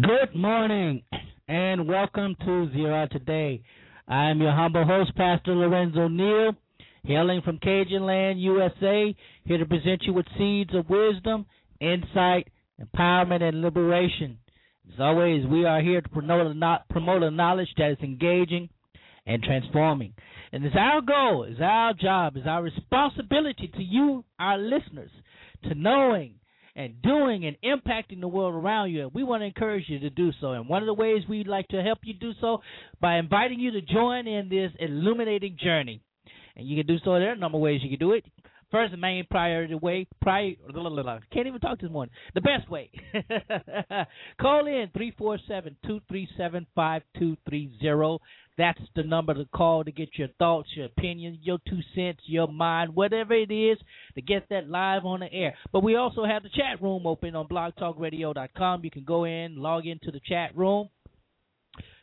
Good morning and welcome to Zero Today. I am your humble host, Pastor Lorenzo Neal, hailing from Cajun Land, USA, here to present you with seeds of wisdom, insight, empowerment, and liberation. As always, we are here to promote a, knowledge that is engaging and transforming. And it's our goal, it's our job, it's our responsibility to you, our listeners, to knowing and doing and impacting the world around you. And we want to encourage you to do so. And one of the ways we'd like to help you do so by inviting you to join in this illuminating journey. And you can do so. There are a number of ways you can do it. First, main priority way, prior, can't even talk this morning. The best way. Call in 347 237 5230. That's the number to call to get your thoughts, your opinions, your two cents, your mind, whatever it is, to get that live on the air. But we also have the chat room open on blogtalkradio.com. You can go in, log into the chat room,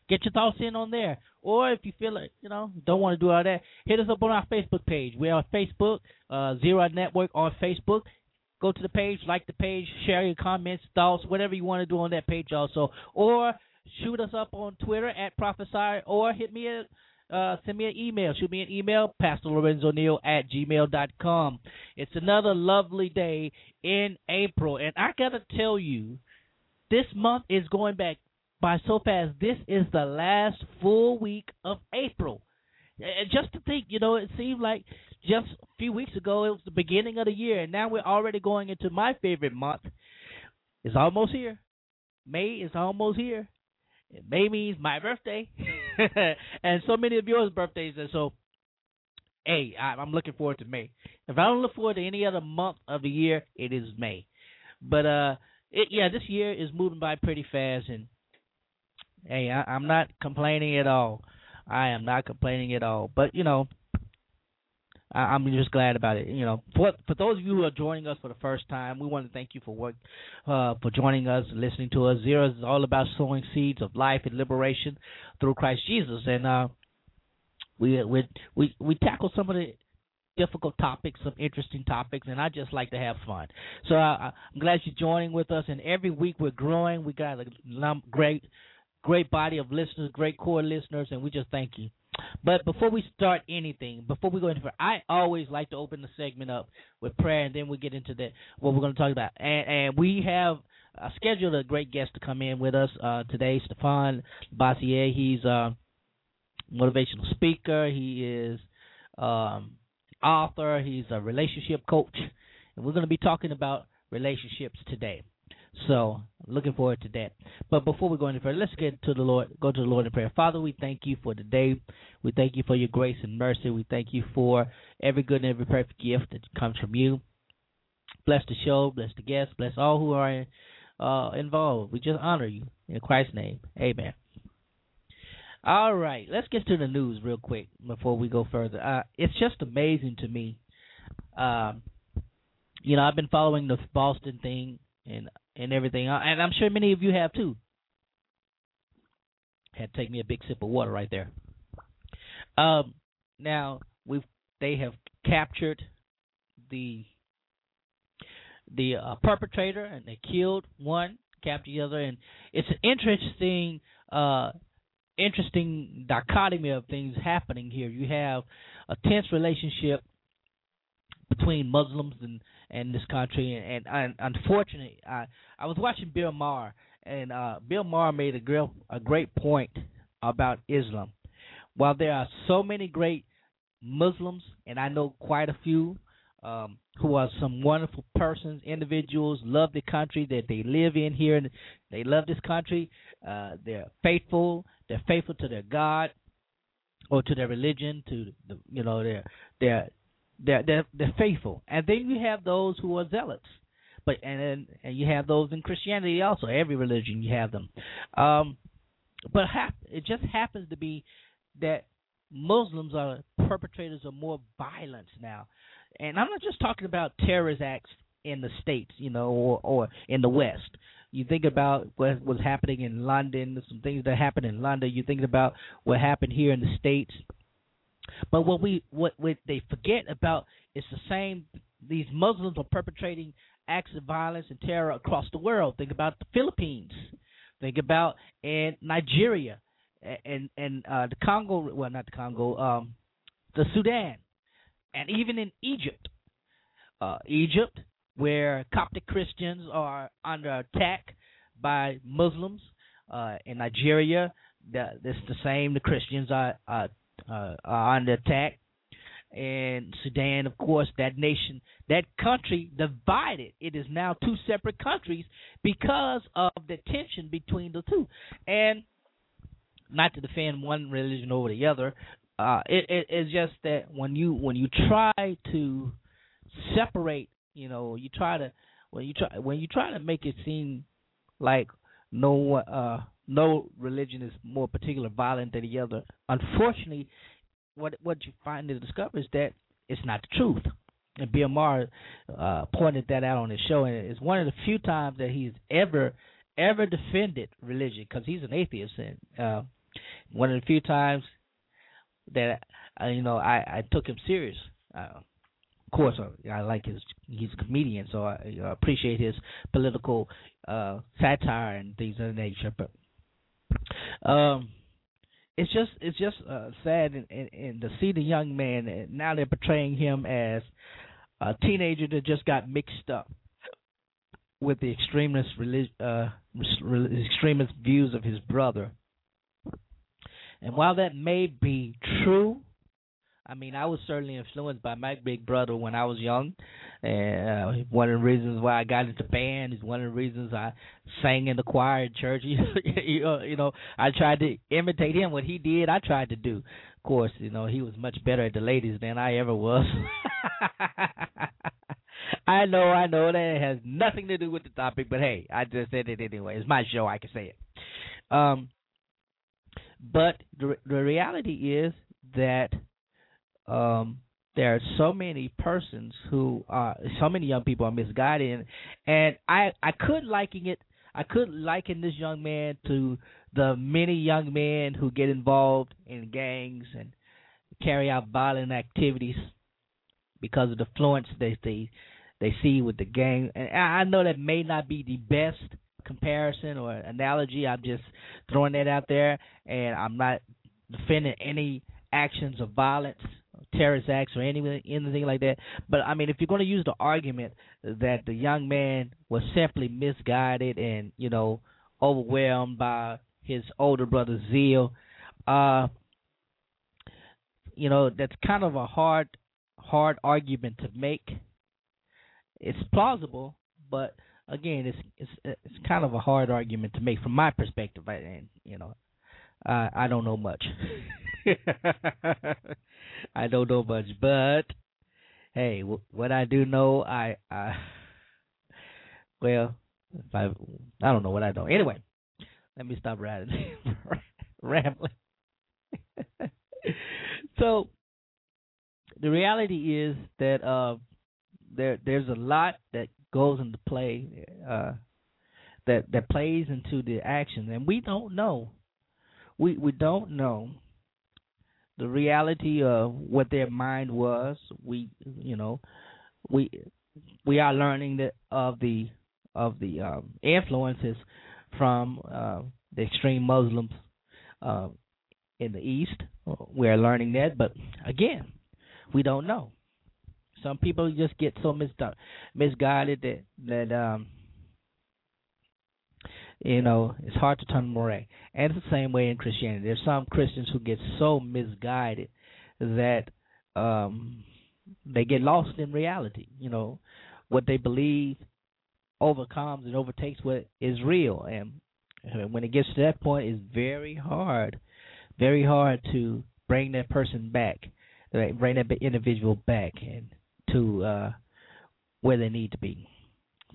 get your thoughts in on there. Or if you feel like, you know, don't want to do all that, hit us up on our Facebook page. We're Facebook, uh, Zero Network on Facebook. Go to the page, like the page, share your comments, thoughts, whatever you want to do on that page also. Or shoot us up on Twitter at Prophesy or hit me at uh, send me an email. Shoot me an email, Pastor Lorenzo Neal at gmail.com. It's another lovely day in April. And I got to tell you, this month is going back by so fast. This is the last full week of April. And just to think, you know, it seemed like just a few weeks ago it was the beginning of the year, and now we're already going into my favorite month. It's almost here. May is almost here. May means my birthday, and so many of yours birthdays. And so, hey, I'm looking forward to May. If I don't look forward to any other month of the year, it is May. But uh, it, yeah, this year is moving by pretty fast, and hey, I, I'm not complaining at all. I am not complaining at all. But you know, I, am just glad about it. You know, for for those of you who are joining us for the first time, we want to thank you for what uh, for joining us, listening to us. Zero is all about sowing seeds of life and liberation through Christ Jesus, and uh, we we we we tackle some of the difficult topics, some interesting topics, and I just like to have fun. So uh, I'm glad you're joining with us. And every week we're growing. We got a great great body of listeners, great core listeners, and we just thank you. But before we start anything, before we go into, I always like to open the segment up with prayer, and then we get into that what we're going to talk about. And, and we have uh, scheduled a great guest to come in with us uh, today, Stefan Bassier. He's a motivational speaker. He is um, author. He's a relationship coach, and we're going to be talking about relationships today. So looking forward to that. But before we go any further, let's get to the Lord. Go to the Lord in prayer. Father, we thank you for today. We thank you for your grace and mercy. We thank you for every good and every perfect gift that comes from you. Bless the show. Bless the guests. Bless all who are uh, involved. We just honor you in Christ's name. Amen. All right, let's get to the news real quick before we go further. Uh, it's just amazing to me. Um, you know, I've been following the Boston thing and and everything, and I'm sure many of you have too. Had to take me a big sip of water right there. Um, now we've they have captured the the uh, perpetrator and they killed one, captured the other, and it's an interesting uh, interesting dichotomy of things happening here. You have a tense relationship between Muslims and and this country, and, and, and unfortunately, I I was watching Bill Maher, and uh, Bill Maher made a great a great point about Islam. While there are so many great Muslims, and I know quite a few um, who are some wonderful persons, individuals, love the country that they live in here, and they love this country. Uh, they're faithful. They're faithful to their God or to their religion. To the, you know, they're they're they're they're, they're faithful. And then you have those who are zealots. But and and you have those in Christianity also. Every religion you have them. Um, but hap- it just happens to be that Muslims are perpetrators of more violence now. And I'm not just talking about terrorist acts in the states, you know, or, or in the West. You think about what was happening in London, some things that happened in London. You think about what happened here in the states. But what we what, what they forget about is the same. These Muslims are perpetrating acts of violence and terror across the world. Think about the Philippines. Think about in Nigeria and and uh, the Congo. Well, not the Congo. Um, the Sudan, and even in Egypt. Uh, Egypt, where Coptic Christians are under attack by Muslims. Uh, in Nigeria, the, it's the same. The Christians are, are, uh, are under attack. And Sudan, of course, that nation, that country divided. It is now two separate countries because of the tension between the two. And not to defend one religion over the other, uh, it, it, it's just that when you when you try to separate, you know, you try to when you try when you try to make it seem like no uh no religion is more particular violent than the other. Unfortunately, what what you find to discover is that it's not the truth. And Maher uh, pointed that out on his show, and it's one of the few times that he's ever ever defended religion because he's an atheist, and uh, one of the few times that uh, you know I, I took him serious. Uh, of course, uh, I like his. He's a comedian, so I, I appreciate his political uh, satire and things of that nature. But um, it's just it's just uh, sad and, and, and to see the young man. And now they're portraying him as a teenager that just got mixed up with the extremist relig- uh, extremist views of his brother. And while that may be true, I mean, I was certainly influenced by my big brother when I was young. And uh, one of the reasons why I got into band is one of the reasons I sang in the choir at church. you, know, I tried to imitate him. What he did, I tried to do. Of course, you know, he was much better at the ladies than I ever was. I know, I know that has nothing to do with the topic, but hey, I just said it anyway. It's my show, I can say it. Um, but the the reality is that um, there are so many persons who are so many young people are misguided and I I could liken it I could liken this young man to the many young men who get involved in gangs and carry out violent activities because of the influence they they they see with the gang. And I know that may not be the best comparison or analogy. I'm just throwing that out there and I'm not defending any actions of violence terrorist acts or anything anything like that. But I mean, if you're going to use the argument that the young man was simply misguided and you know overwhelmed by his older brother's zeal, uh, you know that's kind of a hard hard argument to make. It's plausible, but again, it's it's it's kind of a hard argument to make from my perspective, and you know, uh, I don't know much. I don't know much, but hey, w- what I do know, I, I well, if I I don't know what I know. Anyway, let me stop rattling, rambling. so the reality is that uh, there there's a lot that goes into play uh, that that plays into the action, and we don't know we we don't know the reality of what their mind was. We you know we we are learning that of the of the um, influences from uh, the extreme Muslims uh, in the East. We are learning that, but again, we don't know. Some people just get so mis- misguided that that um, you know it's hard to turn them away. And it's the same way in Christianity. There's some Christians who get so misguided that um, they get lost in reality. You know what they believe overcomes and overtakes what is real, and when it gets to that point, it's very hard, very hard to bring that person back, bring that individual back, and to uh, where they need to be.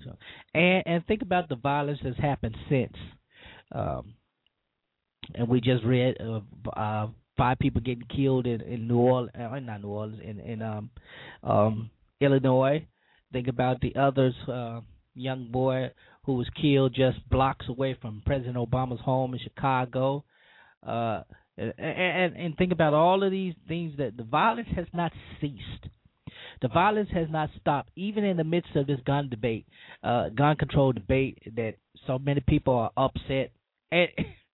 So, and and think about the violence that's happened since. Um, and we just read uh, uh, five people getting killed in, in New Orleans, uh, not New Orleans, in in um, um, Illinois. Think about the others, uh, young boy who was killed just blocks away from President Obama's home in Chicago. Uh, and, and and think about all of these things that the violence has not ceased. The violence has not stopped, even in the midst of this gun debate, uh, gun control debate that so many people are upset.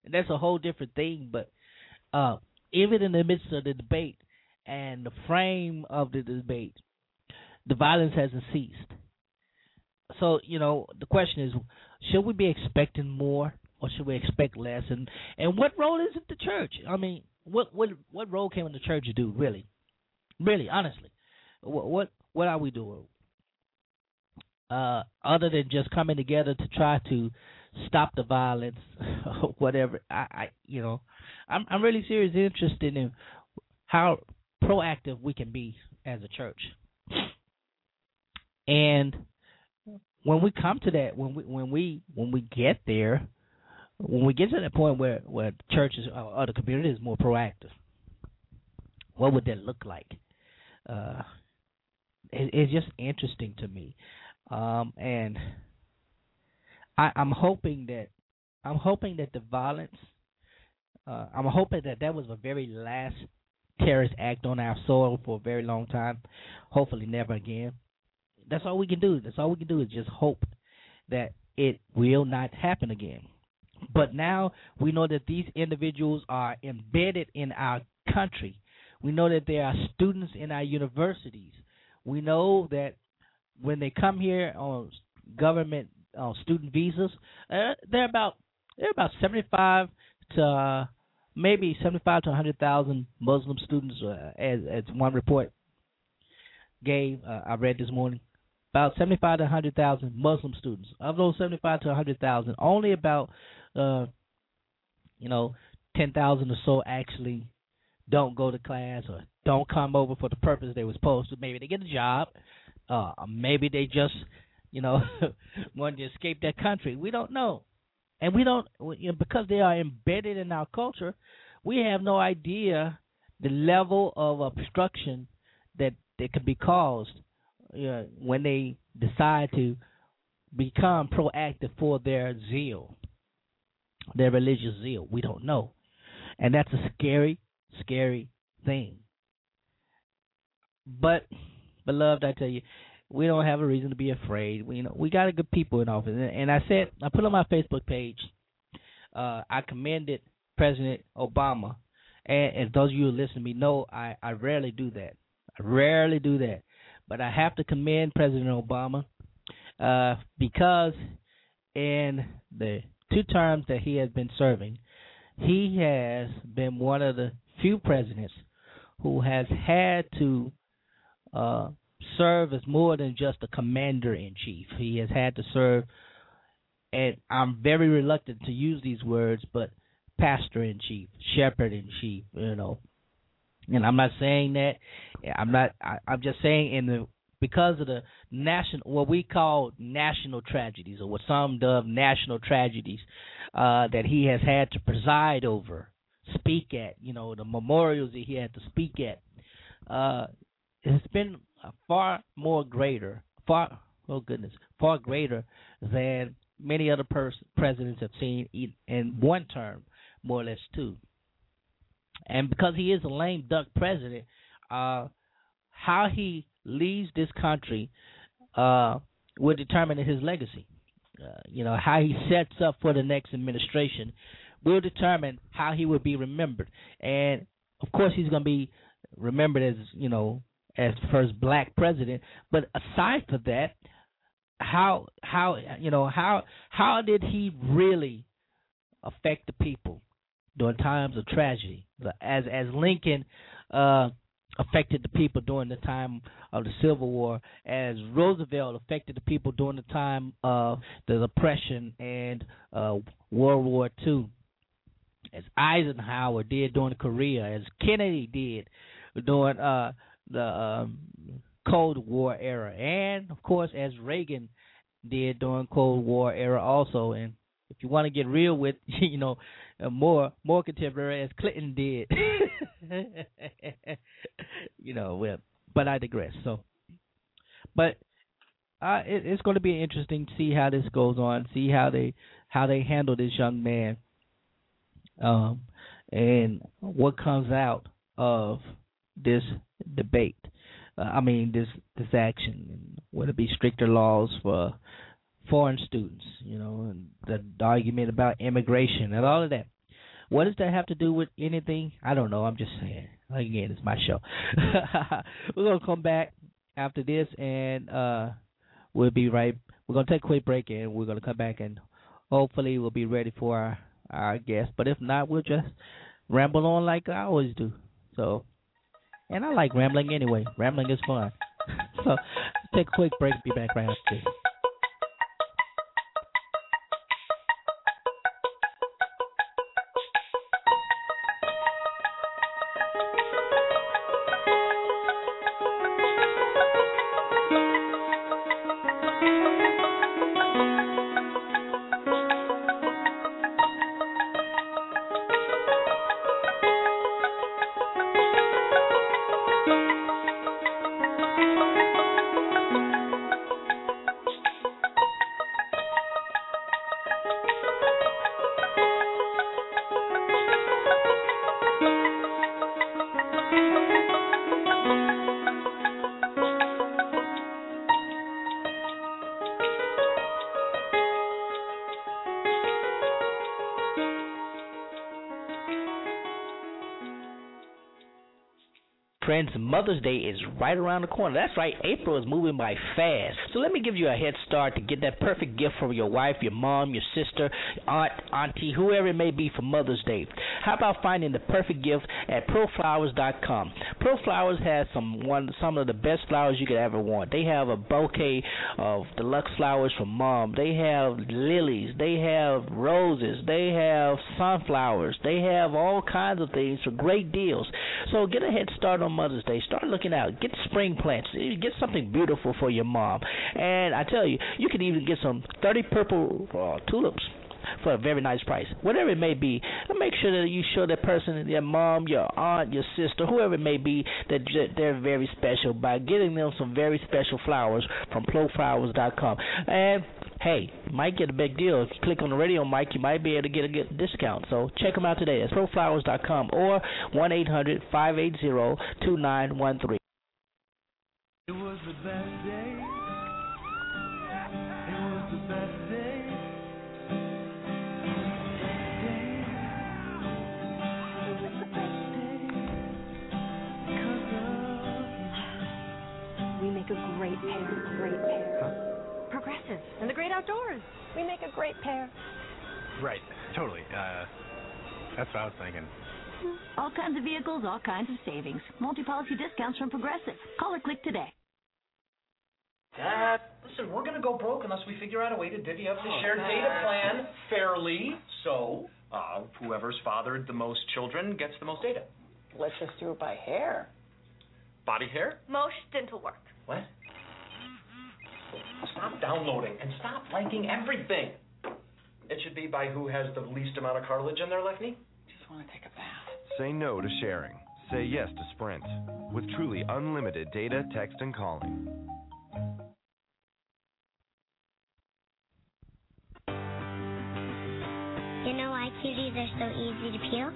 And that's a whole different thing. But uh, even in the midst of the debate and the frame of the debate, the violence hasn't ceased. So you know, the question is, should we be expecting more or should we expect less? And and what role is it the church? I mean, what what what role can the church do? Really, really, honestly. What what what are we doing? Uh, other than just coming together to try to stop the violence, whatever. I, I you know, I'm I'm really seriously interested in how proactive we can be as a church. And when we come to that, when we when we when we get there, when we get to that point where where churches or the community is more proactive, what would that look like? Uh, it, it's just interesting to me, um, and I, I'm hoping that I'm hoping that the violence. Uh, I'm hoping that that was the very last terrorist act on our soil for a very long time. Hopefully, never again. That's all we can do. That's all we can do is just hope that it will not happen again. But now we know that these individuals are embedded in our country. We know that there are students in our universities we know that when they come here on government uh, student visas, uh, they're about they're about seventy five to uh, maybe seventy five to hundred thousand Muslim students, uh, as as one report gave. Uh, I read this morning about seventy five to hundred thousand Muslim students. Of those seventy five to hundred thousand, only about uh, you know ten thousand or so actually don't go to class or don't come over for the purpose they were supposed to. Maybe they get a job. Uh, maybe they just, you know, want to escape their country. We don't know, and we don't you know, because they are embedded in our culture. We have no idea the level of obstruction that that can be caused you know, when they decide to become proactive for their zeal, their religious zeal. We don't know, and that's a scary, scary thing. But, beloved, I tell you, we don't have a reason to be afraid. We you know we got a good people in office, and, and I said I put on my Facebook page. Uh, I commended President Obama, and as those of you who listen to me know, I I rarely do that. I rarely do that, but I have to commend President Obama uh, because in the two terms that he has been serving, he has been one of the few presidents who has had to uh, serve as more than just a commander in chief. He has had to serve, and I'm very reluctant to use these words, but pastor in chief, shepherd in chief, you know. And I'm not saying that. I'm not. I, I'm just saying in the because of the national what we call national tragedies or what some dub national tragedies uh, that he has had to preside over, speak at. You know the memorials that he had to speak at. Uh, has been far more greater, far oh goodness, far greater than many other pers- presidents have seen in one term, more or less two. And because he is a lame duck president, uh, how he leaves this country uh, will determine his legacy. Uh, you know how he sets up for the next administration will determine how he will be remembered. And of course, he's going to be remembered as you know as first black president. But aside from that, how how you know how how did he really affect the people during times of tragedy? As as Lincoln uh, affected the people during the time of the Civil War, as Roosevelt affected the people during the time of the Depression and uh, World War II as Eisenhower did during Korea, as Kennedy did during uh, the um, Cold War era, and of course as Reagan did during Cold War era also. And if you want to get real with, you know, uh, more more contemporary as Clinton did, you know. Well, but I digress. So, but uh, it, it's going to be interesting to see how this goes on, see how they how they handle this young man um, and what comes out of this debate. Uh, I mean, this this action. Would it be stricter laws for foreign students? You know, and the, the argument about immigration and all of that. What does that have to do with anything? I don't know. I'm just saying. Again, it's my show. We're gonna come back after this, and uh, we'll be right. We're gonna take a quick break, and we're gonna come back, and hopefully, we'll be ready for our I guess. But if not, we'll just ramble on like I always do. So, and I like rambling anyway. Rambling is fun. so, take a quick break. Be back right after. Friends, Mother's Day is right around the corner. That's right, April is moving by fast. So let me give you a head start to get that perfect gift for your wife, your mom, your sister, aunt, auntie, whoever it may be for Mother's Day. How about finding the perfect gift at ProFlowers.com? ProFlowers has some one some of the best flowers you could ever want. They have a bouquet of deluxe flowers for mom. They have lilies. They have roses. They have sunflowers. They have all kinds of things for great deals. So get a head start on Mother's Day. Start looking out. Get spring plants. Get something beautiful for your mom. And I tell you, you can even get some 30 purple uh, tulips for a very nice price. Whatever it may be, make sure that you show that person, your mom, your aunt, your sister, whoever it may be, that they're very special by getting them some very special flowers from ProFlowers.com. And hey, might get a big deal. If you click on the radio mic, you might be able to get a good discount. So check them out today. That's ProFlowers.com or 1 800 580 2913. That's what I was thinking. All kinds of vehicles, all kinds of savings. Multi-policy discounts from Progressive. Call or click today. Dad, listen, we're gonna go broke unless we figure out a way to divvy up the oh, shared Dad. data plan fairly. So, uh, whoever's fathered the most children gets the most data. Let's just do it by hair. Body hair? Most dental work. What? Stop downloading and stop liking everything. It should be by who has the least amount of cartilage in their Lefty. Just want to take a bath. Say no to sharing. Say yes to Sprint with truly unlimited data, text, and calling. You know why cuties are so easy to peel?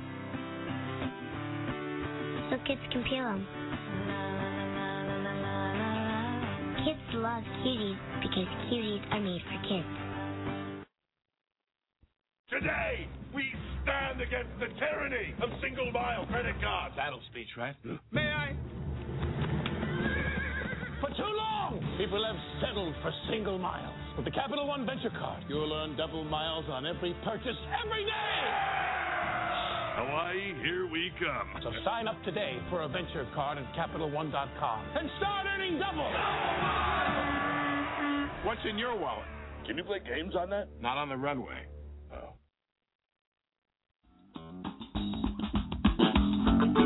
So kids can peel them. Kids love cuties because cuties are made for kids. Today, we stand against the tyranny of single mile credit cards. Battle speech, right? May I? For too long, people have settled for single miles. With the Capital One Venture Card, you'll earn double miles on every purchase every day. Hawaii, here we come. So sign up today for a venture card at CapitalOne.com and start earning double. What's in your wallet? Can you play games on that? Not on the runway. Oh.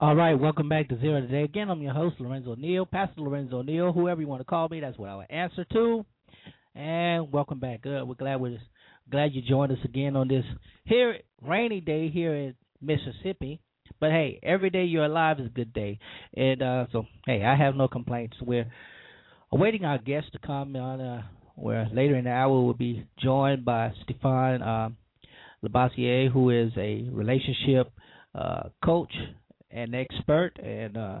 All right, welcome back to Zero Today. Again, I'm your host, Lorenzo Neal, Pastor Lorenzo Neal, whoever you want to call me, that's what I will answer to. And welcome back. Good. We're glad we're glad you joined us again on this here rainy day here in Mississippi. But hey, every day you're alive is a good day. And uh so hey, I have no complaints. We're awaiting our guest to come on uh where later in the hour we'll be joined by Stefan uh, Labossiere, who is a relationship uh, coach an expert, and uh,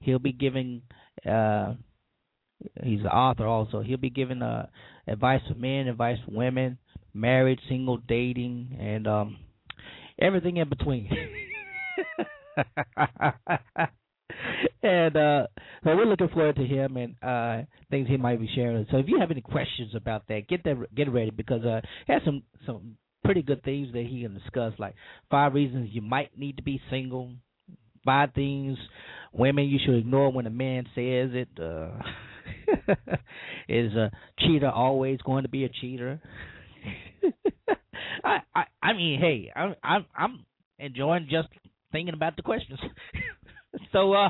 he'll be giving. Uh, he's an author also. He'll be giving uh, advice for men, advice for women, married, single, dating, and um, everything in between. and uh, so we're looking forward to him and uh, things he might be sharing. So if you have any questions about that, get that get ready because uh, he has some some pretty good things that he can discuss, like five reasons you might need to be single five things women you should ignore when a man says it. Uh, is a cheater always going to be a cheater? I, I I mean, hey, I'm I'm I'm enjoying just thinking about the questions. so uh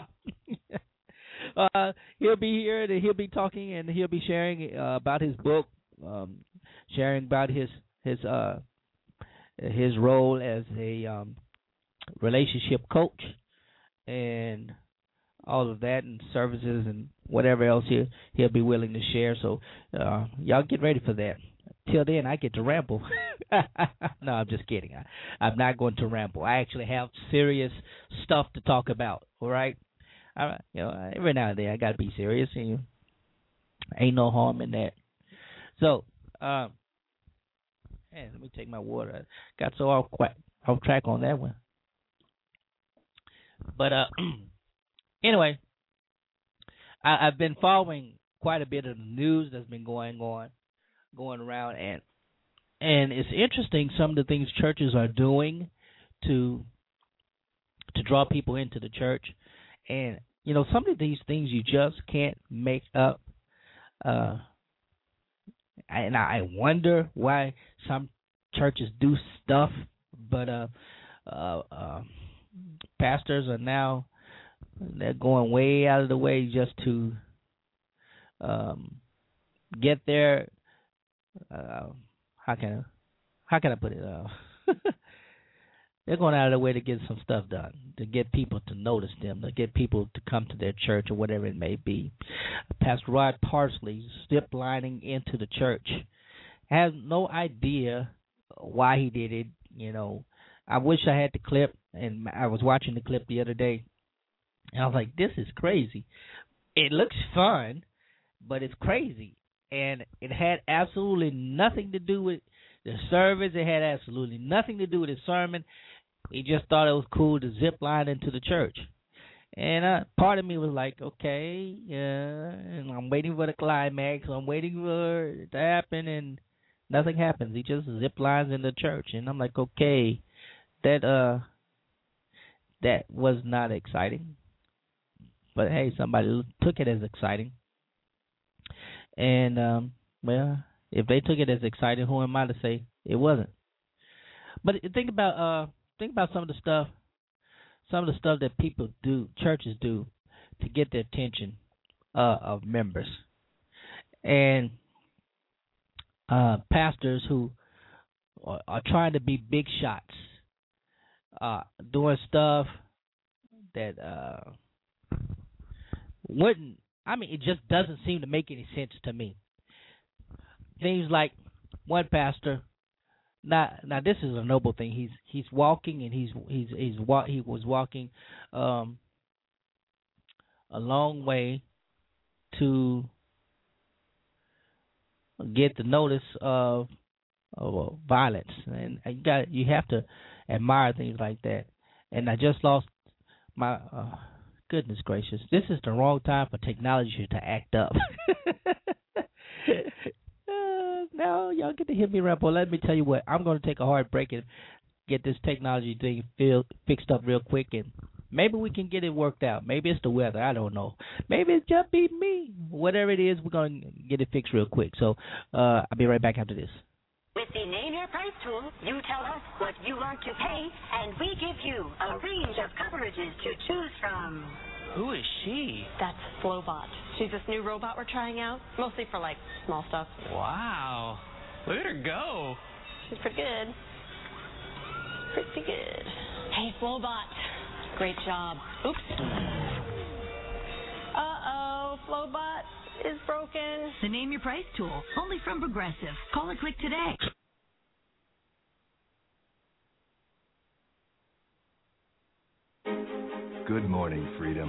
uh he'll be here and he'll be talking and he'll be sharing uh, about his book, um sharing about his his uh his role as a um relationship coach and all of that and services and whatever else he he'll be willing to share. So uh y'all get ready for that. Till then, I get to ramble. no, I'm just kidding. I, I'm not going to ramble. I actually have serious stuff to talk about. All right, I, you know, every now and then I got to be serious, and you, ain't no harm in that. So, um, man, let me take my water. I got so off off track on that one. But uh, anyway, I, I've been following quite a bit of the news that's been going on, going around, and and it's interesting some of the things churches are doing to to draw people into the church, and you know some of these things you just can't make up. Uh, and I wonder why some churches do stuff, but uh, uh, uh pastors are now they're going way out of the way just to um, get their uh, how can I, how can I put it? Uh, they're going out of the way to get some stuff done, to get people to notice them, to get people to come to their church or whatever it may be. Pastor Rod Parsley zip lining into the church has no idea why he did it. You know, I wish I had the clip, and I was watching the clip the other day, and I was like, "This is crazy." It looks fun, but it's crazy, and it had absolutely nothing to do with the service. It had absolutely nothing to do with his sermon. He just thought it was cool to zip line into the church. And uh, part of me was like, okay, yeah, and I'm waiting for the climax. I'm waiting for it to happen, and nothing happens. He just zip lines in the church, and I'm like, okay, that uh, that was not exciting. but hey, somebody took it as exciting. And um, well, if they took it as exciting, who am I to say it wasn't? But think about uh, think about some of the stuff, some of the stuff that people do, churches do, to get the attention uh, of members, and uh, pastors who are, are trying to be big shots, uh, doing stuff that uh, wouldn't. I mean, it just doesn't seem to make any sense to me. Things like one pastor. Now, now this is a noble thing. He's he's walking and he's he's he's he was walking um, a long way to get the notice of of violence, and you got you have to admire things like that. And I just lost my uh, goodness gracious. This is the wrong time for technology to act up. uh, now y'all get to hit me but let me tell you what. I'm going to take a hard break and get this technology thing feel, fixed up real quick, and maybe we can get it worked out. Maybe it's the weather. I don't know. Maybe it's just be me. Whatever it is, we're going to get it fixed real quick. So uh, I'll be right back after this. With the Name Your Price tool, you tell us what you want to pay, and we give you a range of coverages to choose from. Who is she? That's Flowbot. She's this new robot we're trying out, mostly for like small stuff. Wow. Look at her go. She's pretty good. Pretty good. Hey, Flowbot. Great job. Oops. Uh-oh, Flowbot is broken. The Name Your Price tool, only from Progressive. Call or click today. Good morning, freedom.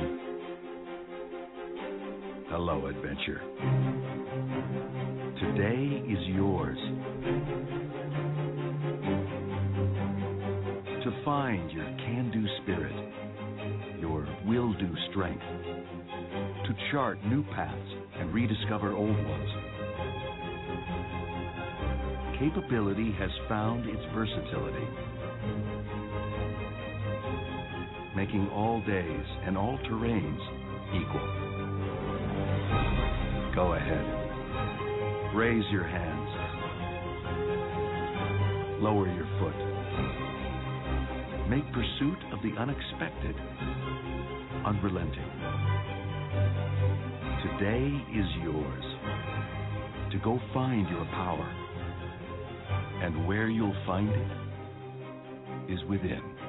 Hello, adventure. Today is yours. To find your can do spirit, your will do strength, to chart new paths and rediscover old ones. Capability has found its versatility, making all days and all terrains equal. Go ahead. Raise your hands. Lower your foot. Make pursuit of the unexpected unrelenting. Today is yours to go find your power. And where you'll find it is within.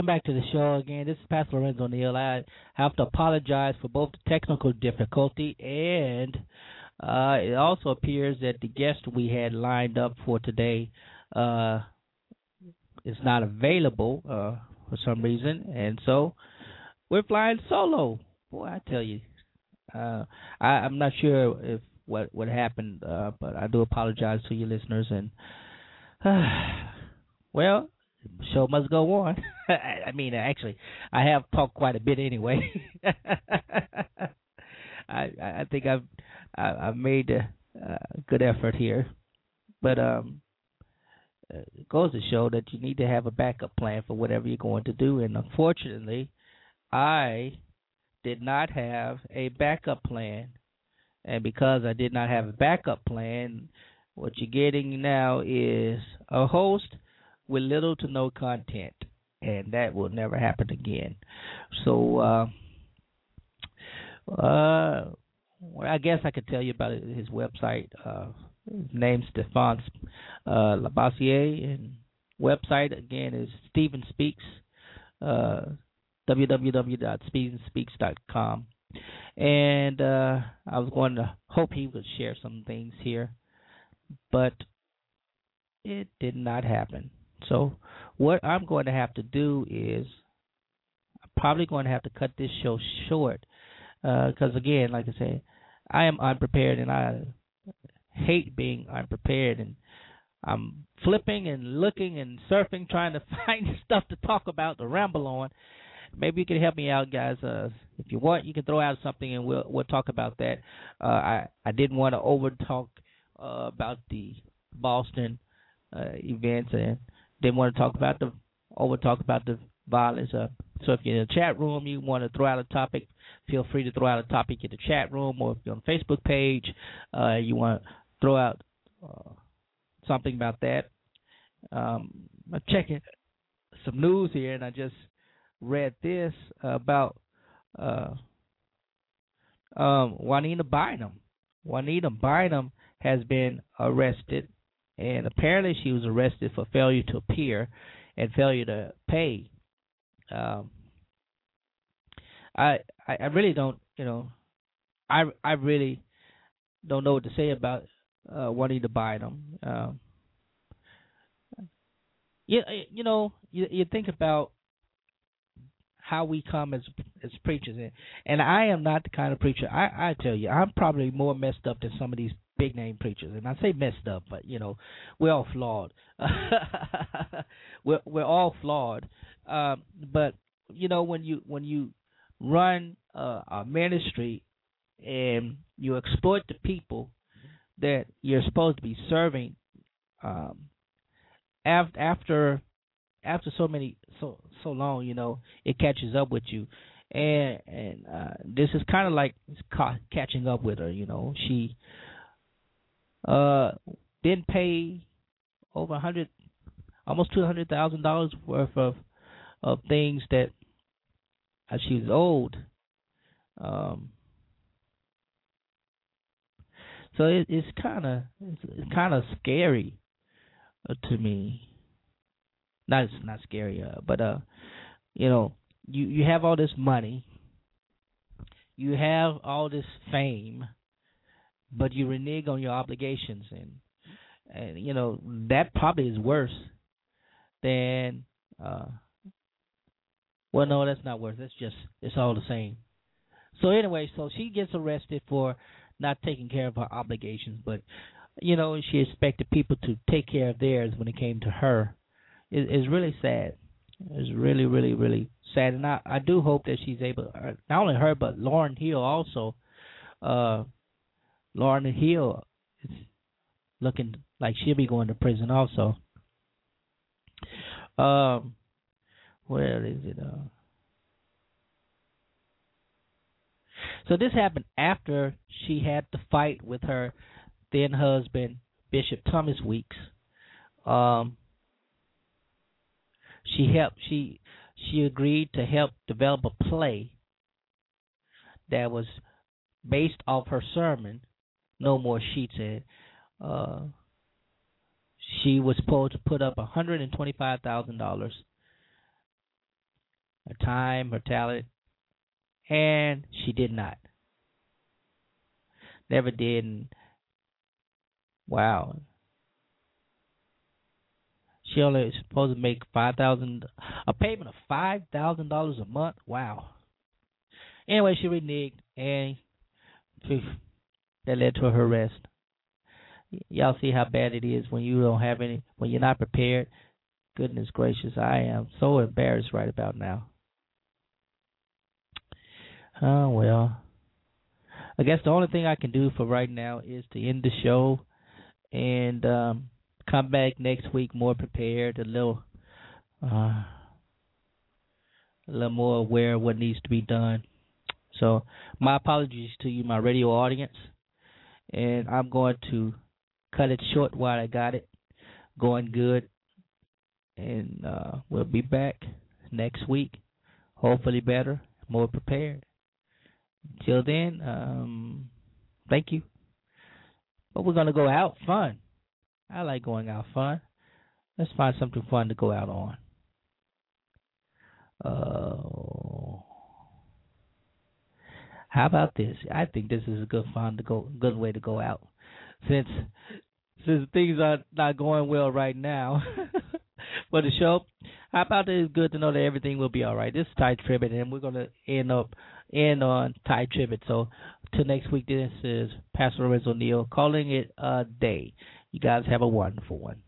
Welcome back to the show again. This is Pastor Lorenzo Neal. I have to apologize for both the technical difficulty and uh, it also appears that the guest we had lined up for today uh, is not available uh, for some reason, and so we're flying solo. Boy, I tell you, uh, I, I'm not sure if what what happened, uh, but I do apologize to you listeners. And well, show must go on. I mean, actually, I have talked quite a bit anyway. I I think I've I've made a, a good effort here, but um, it goes to show that you need to have a backup plan for whatever you're going to do. And unfortunately, I did not have a backup plan, and because I did not have a backup plan, what you're getting now is a host with little to no content, and that will never happen again. So, uh, uh, I guess I could tell you about his website. Uh, his name Stephane uh, Labossiere, and website again is Stephen Speaks. Uh. And uh, I was going to hope he would share some things here, but it did not happen. So what I'm going to have to do is I'm probably going to have to cut this show short because uh, again, like I said, I am unprepared and I hate being unprepared and I'm flipping and looking and surfing trying to find stuff to talk about to ramble on. Maybe you can help me out, guys. Uh, if you want, you can throw out something and we'll we'll talk about that. Uh, I I didn't want to over talk uh, about the Boston uh, events and didn't want to talk about the over talk about the violence. Uh, so if you're in the chat room, you want to throw out a topic, feel free to throw out a topic in the chat room, or if you're on the Facebook page, uh, you want to throw out uh, something about that. Um, I'm checking some news here, and I just read this about uh, um, Juanita Bynum. Juanita Bynum has been arrested, and apparently she was arrested for failure to appear and failure to pay um, I, I really don't you know I I really don't know what to say about uh, Juanita Bynum. Um, you you know you you think about how we come as as preachers and, and I am not the kind of preacher I I tell you I'm probably more messed up than some of these big name preachers. And I say messed up but you know we're all flawed. We're we're all flawed. Um, but you know when you when you run uh, a ministry and you exploit the people that you're supposed to be serving um, after after after so many so so long, you know, it catches up with you, and and uh, this is kind of like ca- catching up with her. You know, she uh didn't pay over a hundred, almost two hundred thousand dollars worth of of things that she was old. Um, so it, it's kind of it's, it's kind of scary uh, to me. Not it's not scary, uh, but uh, you know, you you have all this money, you have all this fame, but you renege on your obligations, and and you know that probably is worse than uh well, no, that's not worse. It's just it's all the same. So anyway, so she gets arrested for not taking care of her obligations, but you know she expected people to take care of theirs when it came to her. It, it's really sad. It's really, really, really sad, and I I do hope that she's able. Uh, not only her, but Lauryn Hill also. Uh, Lauryn Hill is looking like she'll be going to prison also. Um, where is it? Uh, so this happened after she had the fight with her then husband, Bishop Thomas Weeks. Um, she helped. She she agreed to help develop a play that was based off her sermon, "No More Sheets." And uh, she was supposed to put up hundred and twenty five thousand dollars. Her time, her talent, and she did not. Never did. And wow, she only is supposed to make five thousand, a payment of five thousand dollars a month. Wow. Anyway, she reneged, and that led to her arrest. Y'all see how bad it is when you don't have any, when you're not prepared. Goodness gracious, I am so embarrassed right about now. Oh well. I guess the only thing I can do for right now is to end the show and um come back next week more prepared, a little uh a little more aware of what needs to be done. So my apologies to you, my radio audience. And I'm going to cut it short while I got it going good. And uh, we'll be back next week, hopefully better, more prepared. Till then, um, thank you. But we're gonna go out fun. I like going out fun. Let's find something fun to go out on. Uh, how about this? I think this is a good fun to go, good way to go out. Since since things are not going well right now for the show, how about it is good to know that everything will be all right. This is Tye Tribbett, and we're gonna end up end on Tye Tribbett. So till next week, this is Pastor Lorenzo Neal calling it a day. You guys have a wonderful one.